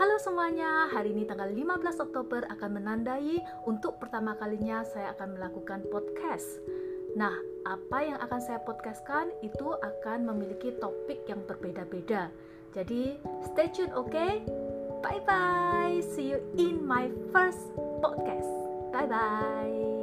Halo semuanya, hari ini tanggal 15 Oktober akan menandai untuk pertama kalinya saya akan melakukan podcast. Nah, apa yang akan saya podcastkan itu akan memiliki topik yang berbeda-beda. Jadi, stay tune oke? Okay? Bye bye. See you in my first podcast. Bye bye.